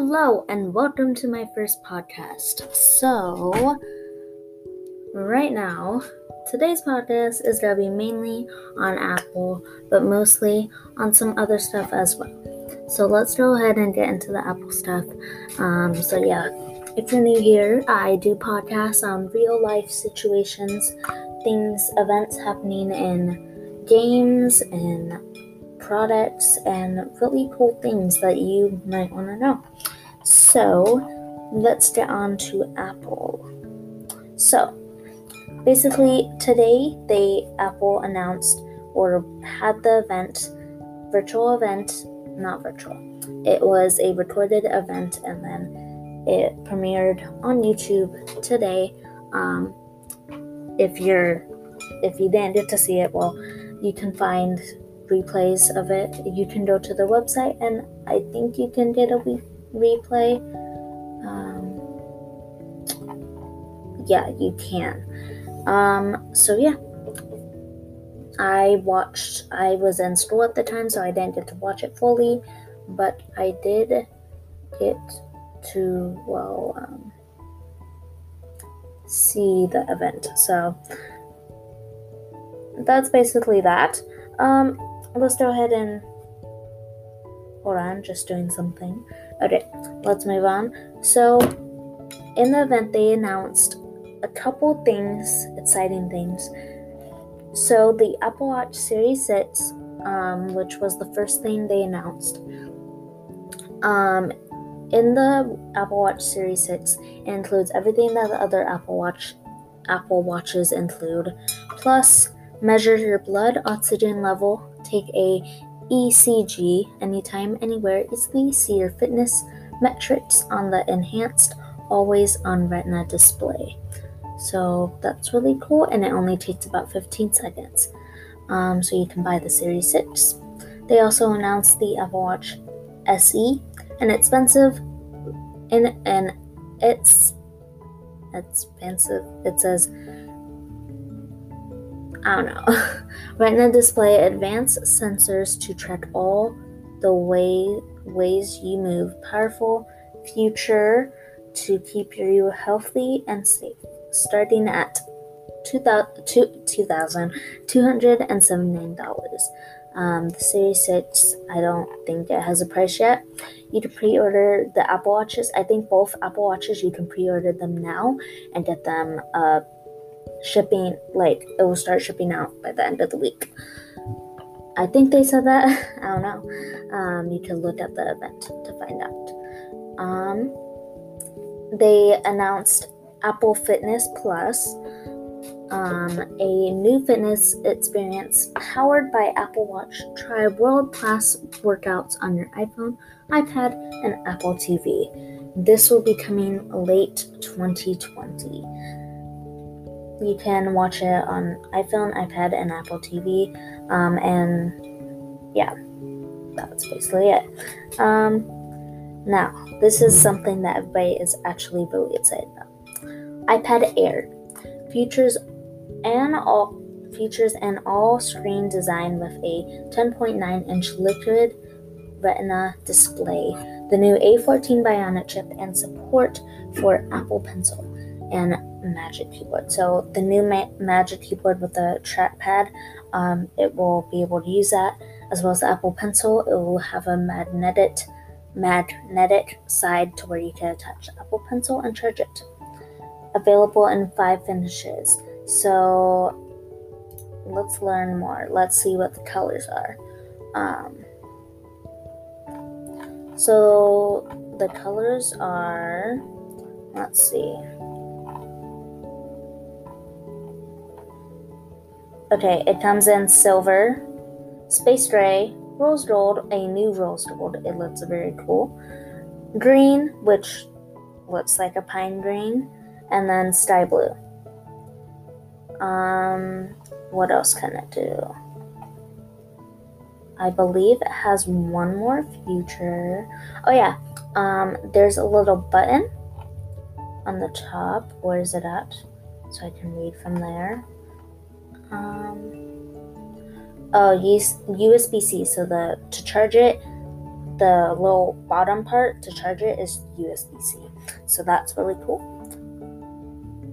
Hello, and welcome to my first podcast. So, right now, today's podcast is going to be mainly on Apple, but mostly on some other stuff as well. So, let's go ahead and get into the Apple stuff. Um, so, yeah, if you're new here, I do podcasts on real life situations, things, events happening in games and products and really cool things that you might want to know. So, let's get on to Apple. So, basically, today they Apple announced or had the event, virtual event, not virtual. It was a recorded event and then it premiered on YouTube today. Um, if you're if you didn't get to see it, well, you can find replays of it. You can go to the website, and I think you can get a re- replay. Um, yeah, you can. Um, so yeah, I watched. I was in school at the time, so I didn't get to watch it fully, but I did get to well um, see the event. So that's basically that. Um, let's go ahead and hold on, just doing something. Okay, let's move on. So, in the event, they announced a couple things, exciting things. So, the Apple Watch Series 6, um, which was the first thing they announced, um, in the Apple Watch Series 6 includes everything that the other Apple Watch Apple Watches include, plus measure your blood oxygen level, take a ECG anytime, anywhere, easily see your fitness metrics on the enhanced always on retina display. So that's really cool and it only takes about 15 seconds. Um, so you can buy the Series 6. They also announced the Apple Watch SE, an expensive and and it's expensive. It says I don't know. Retina display advanced sensors to track all the way ways you move. Powerful future to keep you healthy and safe. Starting at $2,279. Um, the Series 6, I don't think it has a price yet. You can pre order the Apple Watches. I think both Apple Watches, you can pre order them now and get them uh, shipping like it will start shipping out by the end of the week. I think they said that. I don't know. Um, you can look at the event to find out. Um, they announced Apple Fitness Plus, um, a new fitness experience powered by Apple Watch. Try world class workouts on your iPhone, iPad, and Apple TV. This will be coming late 2020. You can watch it on iPhone, iPad, and Apple TV. Um, and yeah, that's basically it. Um, now, this is something that everybody is actually really excited about. iPad Air features and all features an all-screen design with a 10.9-inch liquid retina display, the new A14 Bionic chip, and support for Apple Pencil and Magic Keyboard. So the new Ma- Magic Keyboard with the trackpad, um, it will be able to use that as well as the Apple Pencil. It will have a magnetic magnetic side to where you can attach the Apple Pencil and charge it. Available in five finishes. So let's learn more. Let's see what the colors are. Um, so the colors are, let's see. Okay, it comes in silver, space gray, rose gold, a new rose gold. It looks very cool. Green, which looks like a pine green, and then sky blue. Um, what else can it do? I believe it has one more feature. Oh yeah, um, there's a little button on the top. Where is it at? So I can read from there. Um, oh, use USB C. So the to charge it, the little bottom part to charge it is USB-C. So that's really cool.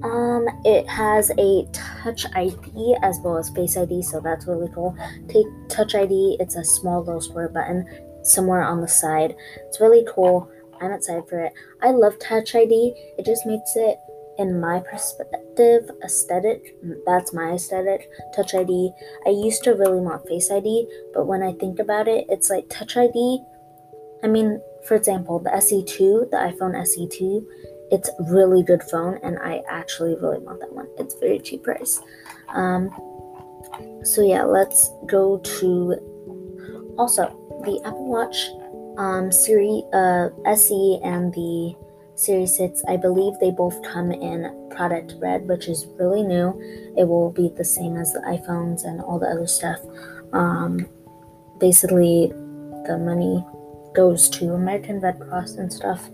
Um, it has a Touch ID as well as Face ID, so that's really cool. Take Touch ID, it's a small little square button somewhere on the side. It's really cool. I'm excited for it. I love Touch ID. It just makes it, in my perspective, aesthetic. That's my aesthetic. Touch ID. I used to really want Face ID, but when I think about it, it's like Touch ID. I mean, for example, the SE2, the iPhone SE2, it's really good phone, and I actually really want that one. It's very cheap price. Um, so yeah, let's go to also the Apple Watch um, Series uh, SE and the Series 6, I believe they both come in product red, which is really new. It will be the same as the iPhones and all the other stuff. Um, basically, the money goes to American Red Cross and stuff.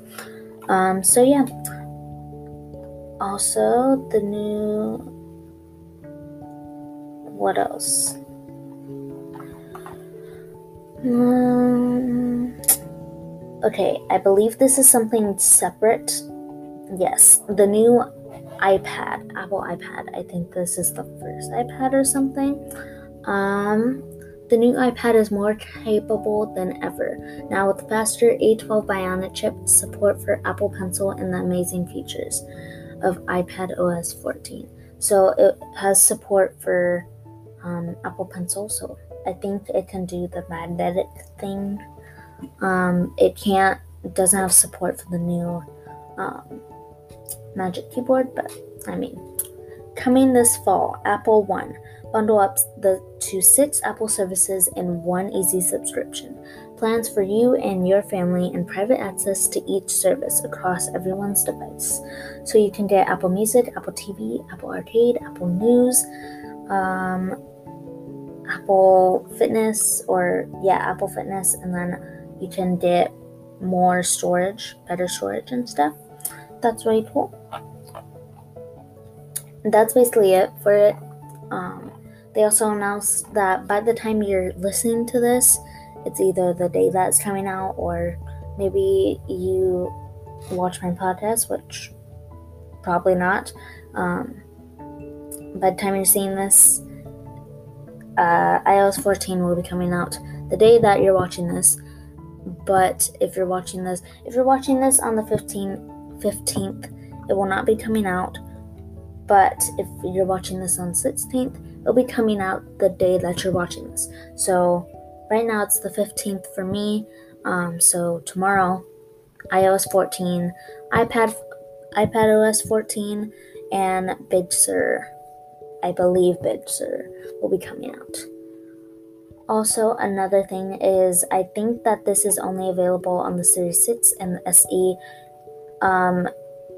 Um, so, yeah. Also, the new. What else? Um, okay, I believe this is something separate. Yes, the new iPad, Apple iPad. I think this is the first iPad or something. Um, the new iPad is more capable than ever. Now with faster A12 Bionic chip, support for Apple Pencil, and the amazing features of iPad OS 14. So it has support for um, Apple Pencil, so I think it can do the magnetic thing. Um, it can't, doesn't have support for the new um, Magic Keyboard, but I mean, coming this fall, Apple One. Bundle up the to six Apple services in one easy subscription. Plans for you and your family and private access to each service across everyone's device. So you can get Apple Music, Apple TV, Apple Arcade, Apple News, um, Apple Fitness or yeah, Apple Fitness, and then you can get more storage, better storage and stuff. That's really cool. That's basically it for it. Um, they also announced that by the time you're listening to this, it's either the day that's coming out or maybe you watch my podcast, which probably not. Um, by the time you're seeing this, uh, iOS 14 will be coming out the day that you're watching this. But if you're watching this, if you're watching this on the 15th, 15th, it will not be coming out. But if you're watching this on 16th, it'll be coming out the day that you're watching this. So right now it's the 15th for me. Um, so tomorrow, iOS 14, iPad, iPad OS 14, and Big Sur I believe Big Sur will be coming out. Also, another thing is I think that this is only available on the Series 6 and the SE. Um,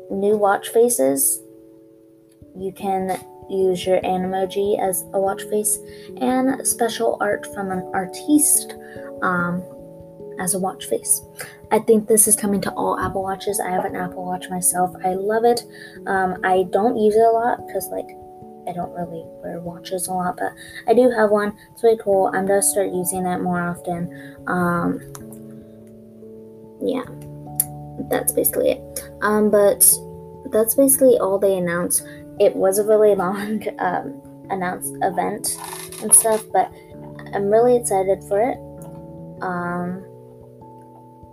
new watch faces. You can use your Animoji as a watch face and special art from an artiste um, as a watch face. I think this is coming to all Apple Watches. I have an Apple Watch myself. I love it. Um, I don't use it a lot because, like, I don't really wear watches a lot, but I do have one. It's really cool. I'm gonna start using it more often. Um, yeah, that's basically it. Um, but that's basically all they announced. It was a really long um, announced event and stuff, but I'm really excited for it. Um,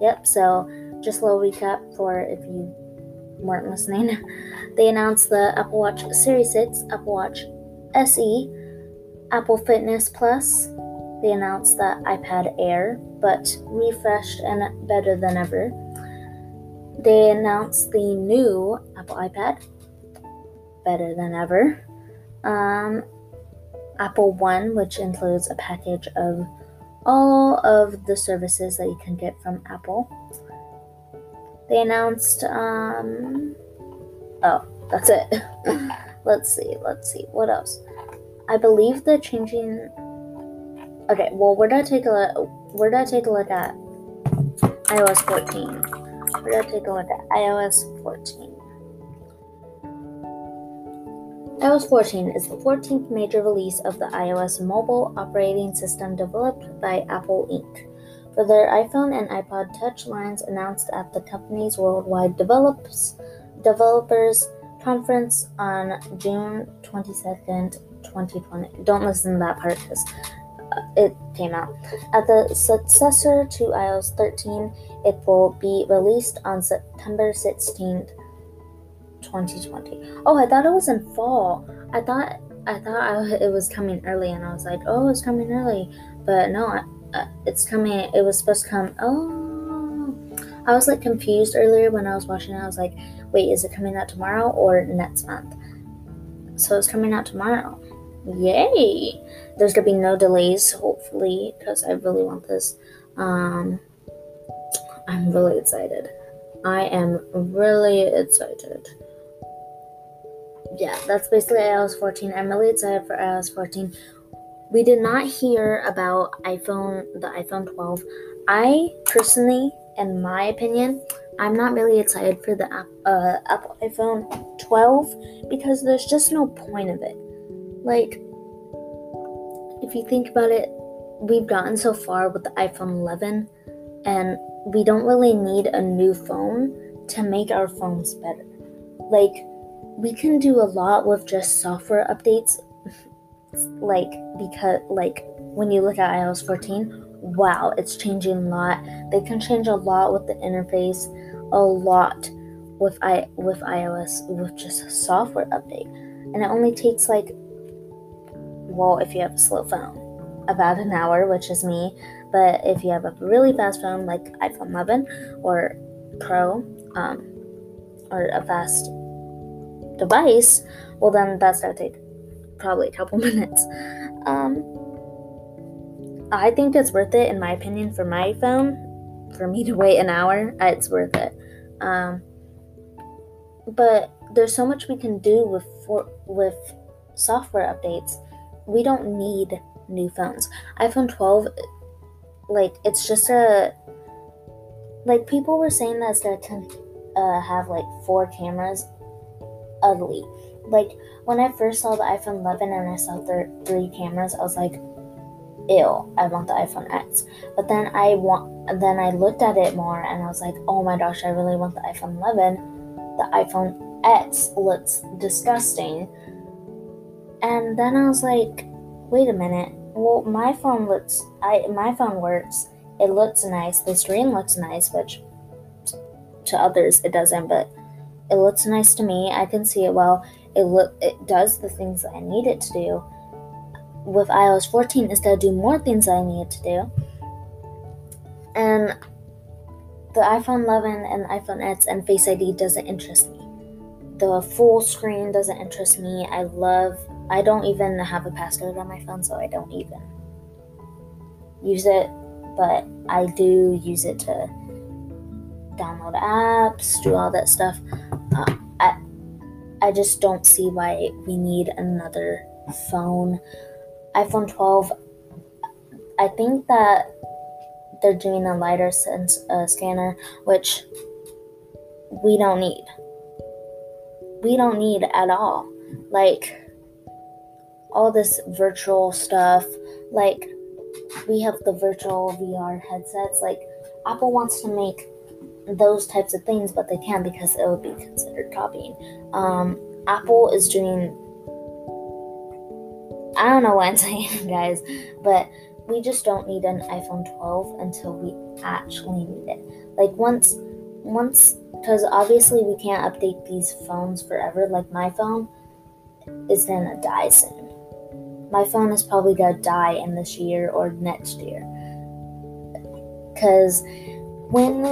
yep. So just a little recap for if you weren't listening, they announced the Apple Watch Series 6, Apple Watch SE, Apple Fitness Plus. They announced the iPad Air, but refreshed and better than ever. They announced the new Apple iPad, better than ever. Um, Apple One, which includes a package of all of the services that you can get from Apple they announced um oh that's it. Let's see let's see what else? I believe they're changing okay well we're gonna take a look we're gonna take a look at? ios 14 we're gonna take a look at ios 14 iOS 14 is the 14th major release of the iOS mobile operating system developed by Apple Inc for their iPhone and iPod Touch lines announced at the company's worldwide develops, developers conference on June 22nd, 2020. Don't listen to that part because uh, it came out. At the successor to iOS 13, it will be released on September 16th, 2020. Oh, I thought it was in fall. I thought I thought I, it was coming early, and I was like, oh, it's coming early, but no, uh, it's coming. It was supposed to come. Oh, I was like confused earlier when I was watching. I was like, wait, is it coming out tomorrow or next month? So it's coming out tomorrow. Yay! There's gonna be no delays, hopefully, because I really want this. Um, I'm really excited. I am really excited. Yeah, that's basically iOS 14. I'm really excited for iOS 14. We did not hear about iPhone, the iPhone 12. I personally, in my opinion, I'm not really excited for the uh, Apple iPhone 12 because there's just no point of it. Like, if you think about it, we've gotten so far with the iPhone 11, and we don't really need a new phone to make our phones better. Like, we can do a lot with just software updates. Like, because, like, when you look at iOS 14, wow, it's changing a lot. They can change a lot with the interface, a lot with i with iOS with just a software update, and it only takes like well, if you have a slow phone, about an hour, which is me. But if you have a really fast phone like iPhone 11 or Pro, um, or a fast device, well, then that's gonna take probably a couple minutes. Um, I think it's worth it, in my opinion, for my phone. For me to wait an hour, it's worth it. Um, but there's so much we can do with for, with software updates we don't need new phones. iPhone 12, like, it's just a. Like, people were saying that it's going to uh, have, like, four cameras. Ugly. Like, when I first saw the iPhone 11 and I saw the three cameras, I was like, ew, I want the iPhone X. But then I want, then I looked at it more and I was like, oh my gosh, I really want the iPhone 11. The iPhone X looks disgusting. And then I was like, wait a minute. Well, my phone looks, I my phone works. It looks nice. The screen looks nice, which to others it doesn't, but it looks nice to me. I can see it well. It look it does the things that I need it to do. With iOS 14, it's gonna do more things that I need it to do. And the iPhone 11 and iPhone X and Face ID doesn't interest me. The full screen doesn't interest me. I love I don't even have a passcode on my phone, so I don't even use it. But I do use it to download apps, do all that stuff. Uh, I I just don't see why we need another phone. iPhone 12. I think that they're doing a LiDAR sense uh, scanner, which we don't need. We don't need at all. Like all this virtual stuff. Like, we have the virtual VR headsets. Like, Apple wants to make those types of things, but they can't because it would be considered copying. Um, Apple is doing. I don't know what I'm saying, guys, but we just don't need an iPhone 12 until we actually need it. Like once, once, because obviously we can't update these phones forever. Like my phone is gonna die soon my phone is probably gonna die in this year or next year. Because when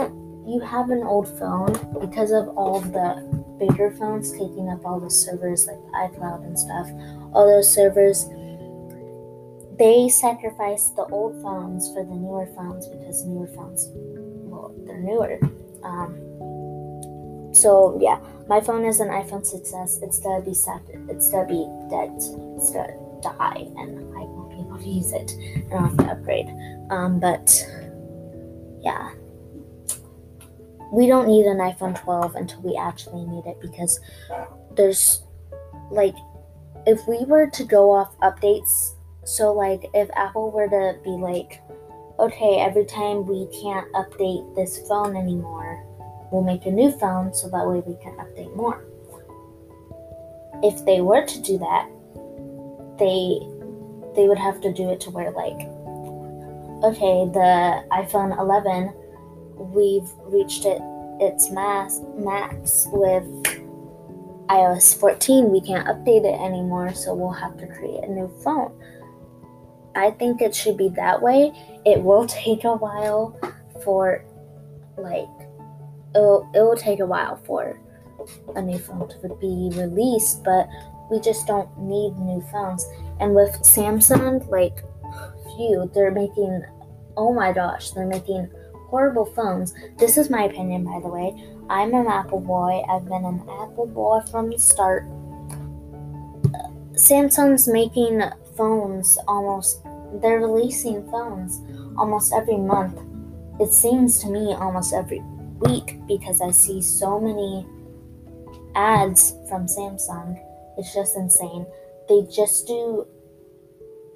you have an old phone, because of all the bigger phones taking up all the servers like iCloud and stuff, all those servers, they sacrifice the old phones for the newer phones because newer phones, well, they're newer. Um, so yeah, my phone is an iPhone 6s. It's gonna be sacri- It's gonna be dead. It's gonna die and I won't be able to use it and I'll have to upgrade. Um, but yeah, we don't need an iPhone 12 until we actually need it because there's like if we were to go off updates, so like if Apple were to be like, okay, every time we can't update this phone anymore, we'll make a new phone so that way we can update more. If they were to do that, they they would have to do it to where like okay, the iPhone 11 we've reached it its max max with iOS 14. We can't update it anymore, so we'll have to create a new phone. I think it should be that way. It will take a while for like it'll, it will take a while for a new phone to be released, but we just don't need new phones. And with Samsung, like, phew, they're making, oh my gosh, they're making horrible phones. This is my opinion, by the way. I'm an Apple boy. I've been an Apple boy from the start. Samsung's making phones almost, they're releasing phones almost every month. It seems to me almost every week because I see so many ads from Samsung. It's just insane. They just do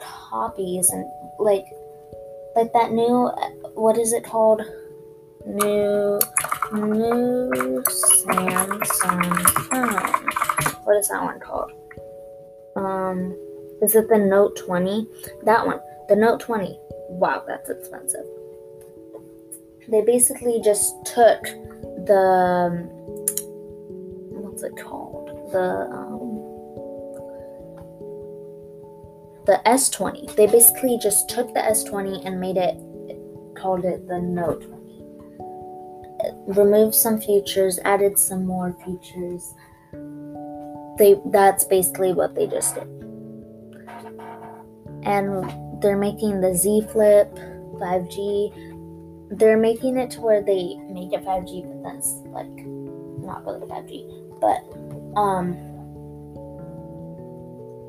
copies and like like that new what is it called? New new Samsung phone. What is that one called? Um is it the Note 20? That one. The Note 20. Wow, that's expensive. They basically just took the what's it called? The um, the S20. They basically just took the S20 and made it called it the Note 20. Removed some features, added some more features. They that's basically what they just did. And they're making the Z Flip 5G. They're making it to where they make it 5G, but that's like not really 5G. But um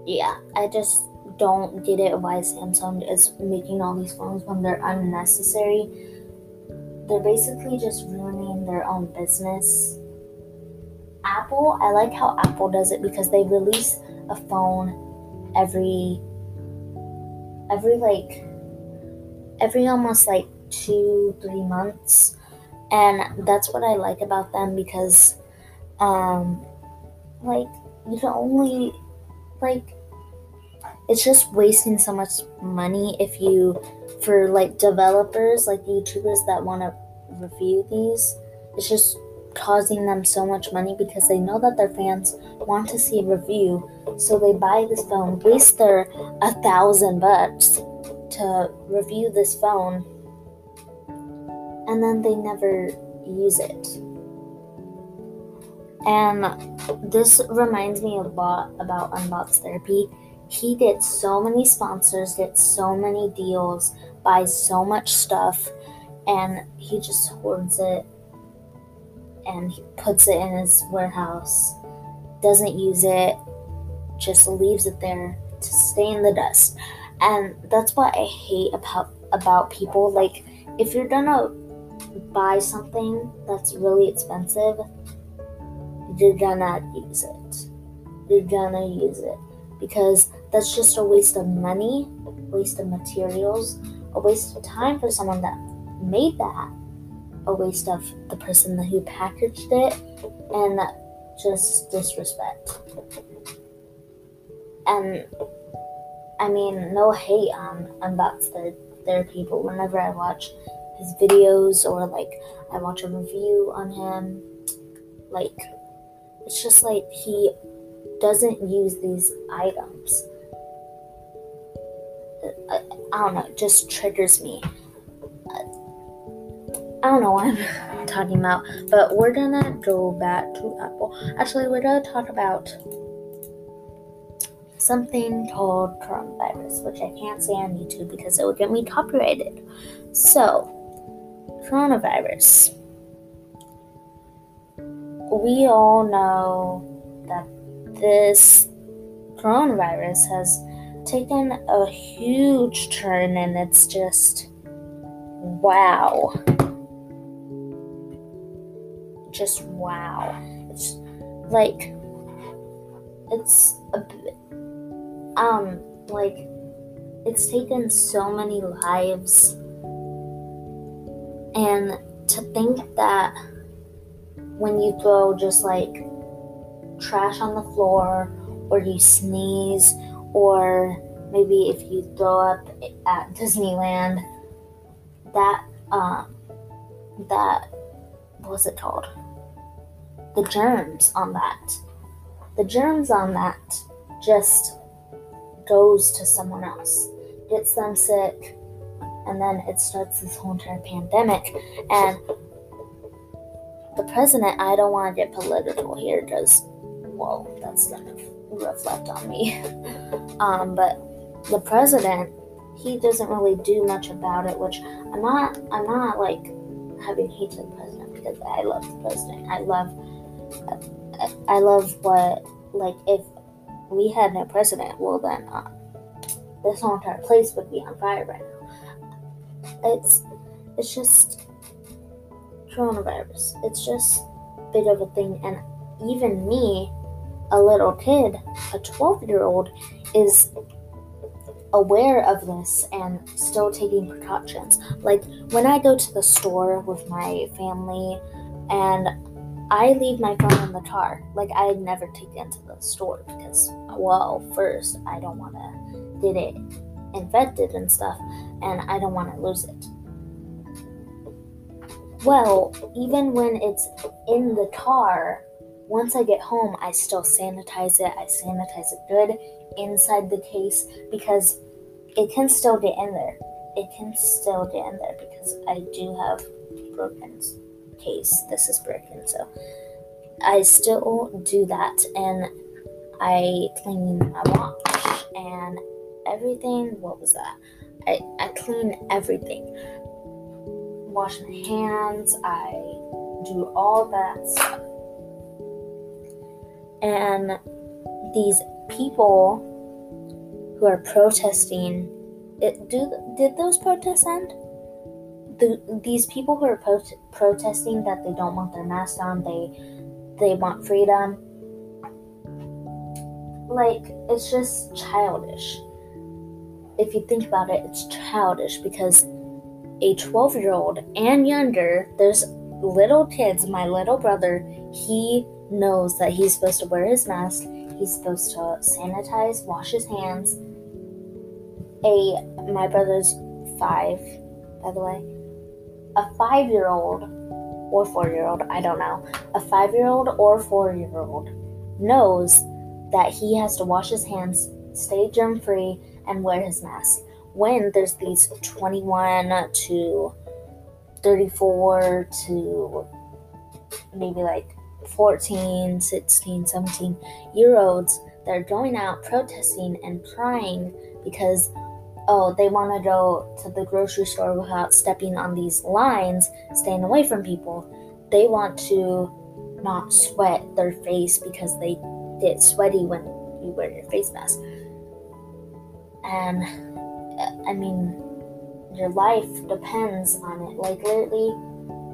yeah, I just don't get it why Samsung is making all these phones when they're unnecessary. They're basically just ruining their own business. Apple, I like how Apple does it because they release a phone every every like every almost like 2 3 months. And that's what I like about them because um like you can only like it's just wasting so much money if you for like developers like youtubers that want to review these. It's just causing them so much money because they know that their fans want to see a review so they buy this phone waste their a thousand bucks to review this phone and then they never use it. And this reminds me a lot about unbox therapy he gets so many sponsors, gets so many deals, buys so much stuff, and he just hoards it and he puts it in his warehouse, doesn't use it, just leaves it there to stay in the dust. And that's what I hate about about people. Like if you're gonna buy something that's really expensive, you're gonna use it. You're gonna use it because that's just a waste of money, a waste of materials, a waste of time for someone that made that, a waste of the person who packaged it, and just disrespect. And I mean, no hate um, on that's their their people. Whenever I watch his videos or like I watch a review on him, like it's just like he doesn't use these items. I, don't know, just triggers me. I don't know what I'm talking about, but we're gonna go back to Apple. Actually, we're gonna talk about something called coronavirus, which I can't say on YouTube because it would get me copyrighted. So, coronavirus. We all know that this coronavirus has taken a huge turn and it's just wow. Just wow. It's like it's a um like it's taken so many lives And to think that when you throw just like trash on the floor, or you sneeze, or maybe if you throw up at Disneyland, that um, that what's it called? The germs on that, the germs on that just goes to someone else, gets them sick, and then it starts this whole entire pandemic. And the president, I don't want to get political here because, well, that's kind of reflect on me. um, but the president, he doesn't really do much about it, which I'm not. I'm not like having hate to the president because I love the president. I love. I love what like if we had no president, well then uh, this whole entire place would be on fire right now. It's it's just coronavirus. It's just big of a thing, and even me, a little kid, a 12 year old, is aware of this and still taking precautions. Like when I go to the store with my family and I leave my phone in the car. Like I never take it into the store because, well, first I don't want to get it infected and stuff, and I don't want to lose it. Well, even when it's in the car, once I get home, I still sanitize it. I sanitize it good inside the case because it can still get in there. It can still get in there because I do have broken case this is broken. So I still do that and I clean my watch and everything. What was that? I, I clean everything. Wash my hands. I do all that stuff. And these people who are protesting, it, do did those protests end? the, these people who are pro- protesting that they don't want their mask on, they they want freedom. Like it's just childish. If you think about it, it's childish because a 12 year old and younger, there's little kids. My little brother, he knows that he's supposed to wear his mask. He's supposed to sanitize, wash his hands. A my brother's five, by the way a five year old or four year old, I don't know, a five year old or four year old knows that he has to wash his hands, stay germ free, and wear his mask. When there's these 21 to 34 to maybe like 14, 16, 17 year olds that are going out protesting and crying because oh, they want to go to the grocery store without stepping on these lines, staying away from people. They want to not sweat their face because they get sweaty when you wear your face mask. And I mean, your life depends on it. Like, literally,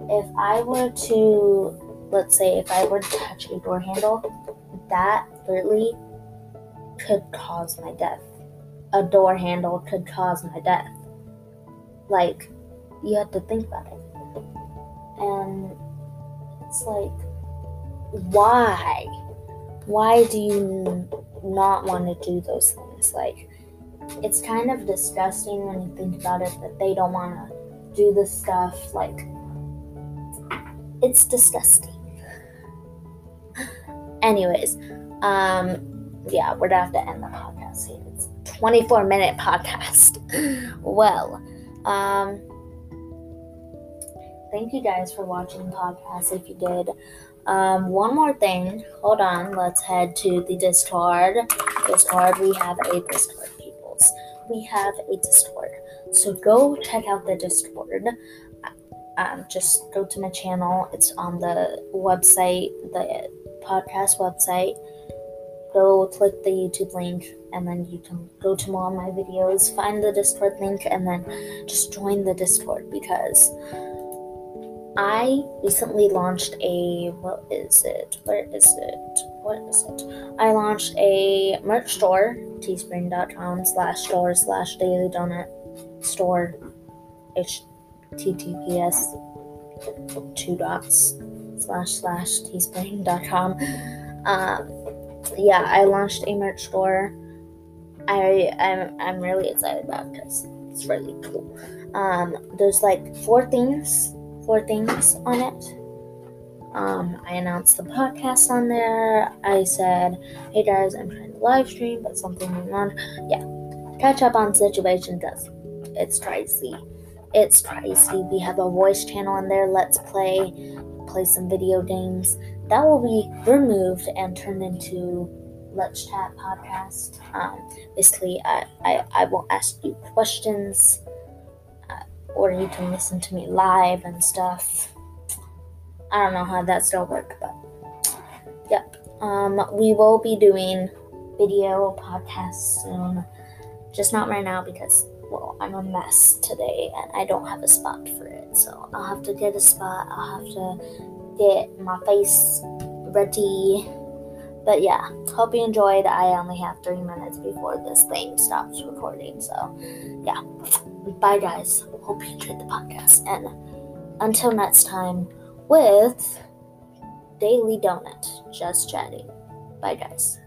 if I were to, let's say, if I were to touch a door handle, that literally could cause my death a door handle could cause my death. Like, you have to think about it. And it's like, why? Why do you not want to do those things? Like, it's kind of disgusting when you think about it that they don't want to do the stuff. Like, it's disgusting. Anyways, um, yeah, we're gonna have to end the podcast here. 24 minute podcast. well, um, thank you guys for watching the podcast if you did. Um, one more thing. Hold on. Let's head to the Discord. Discord. We have a Discord, peoples. We have a Discord. So go check out the Discord. Um, just go to my channel. It's on the website, the podcast website go click the YouTube link and then you can go to more of my videos, find the Discord link, and then just join the Discord because I recently launched a what is it? Where is it? What is it? I launched a merch store, teespring.com slash store slash daily donut store HTTPS two dots slash slash teespring.com. Um, yeah, I launched a merch store. I I'm I'm really excited about because it's really cool. Um, there's like four things, four things on it. Um, I announced the podcast on there. I said, "Hey guys, I'm trying to live stream, but something went on." Yeah, catch up on situation does. It's crazy. It's crazy. We have a voice channel in there. Let's play, play some video games. That will be removed and turned into Let's Chat podcast. Um, basically, I, I I will ask you questions, uh, or you can listen to me live and stuff. I don't know how that still work, but yep. Um, we will be doing video podcasts soon. Just not right now because well, I'm a mess today and I don't have a spot for it. So I'll have to get a spot. I'll have to get my face ready. But yeah, hope you enjoyed. I only have three minutes before this thing stops recording. So yeah, bye guys. Hope you enjoyed the podcast. And until next time with Daily Donut, just chatting. Bye, guys.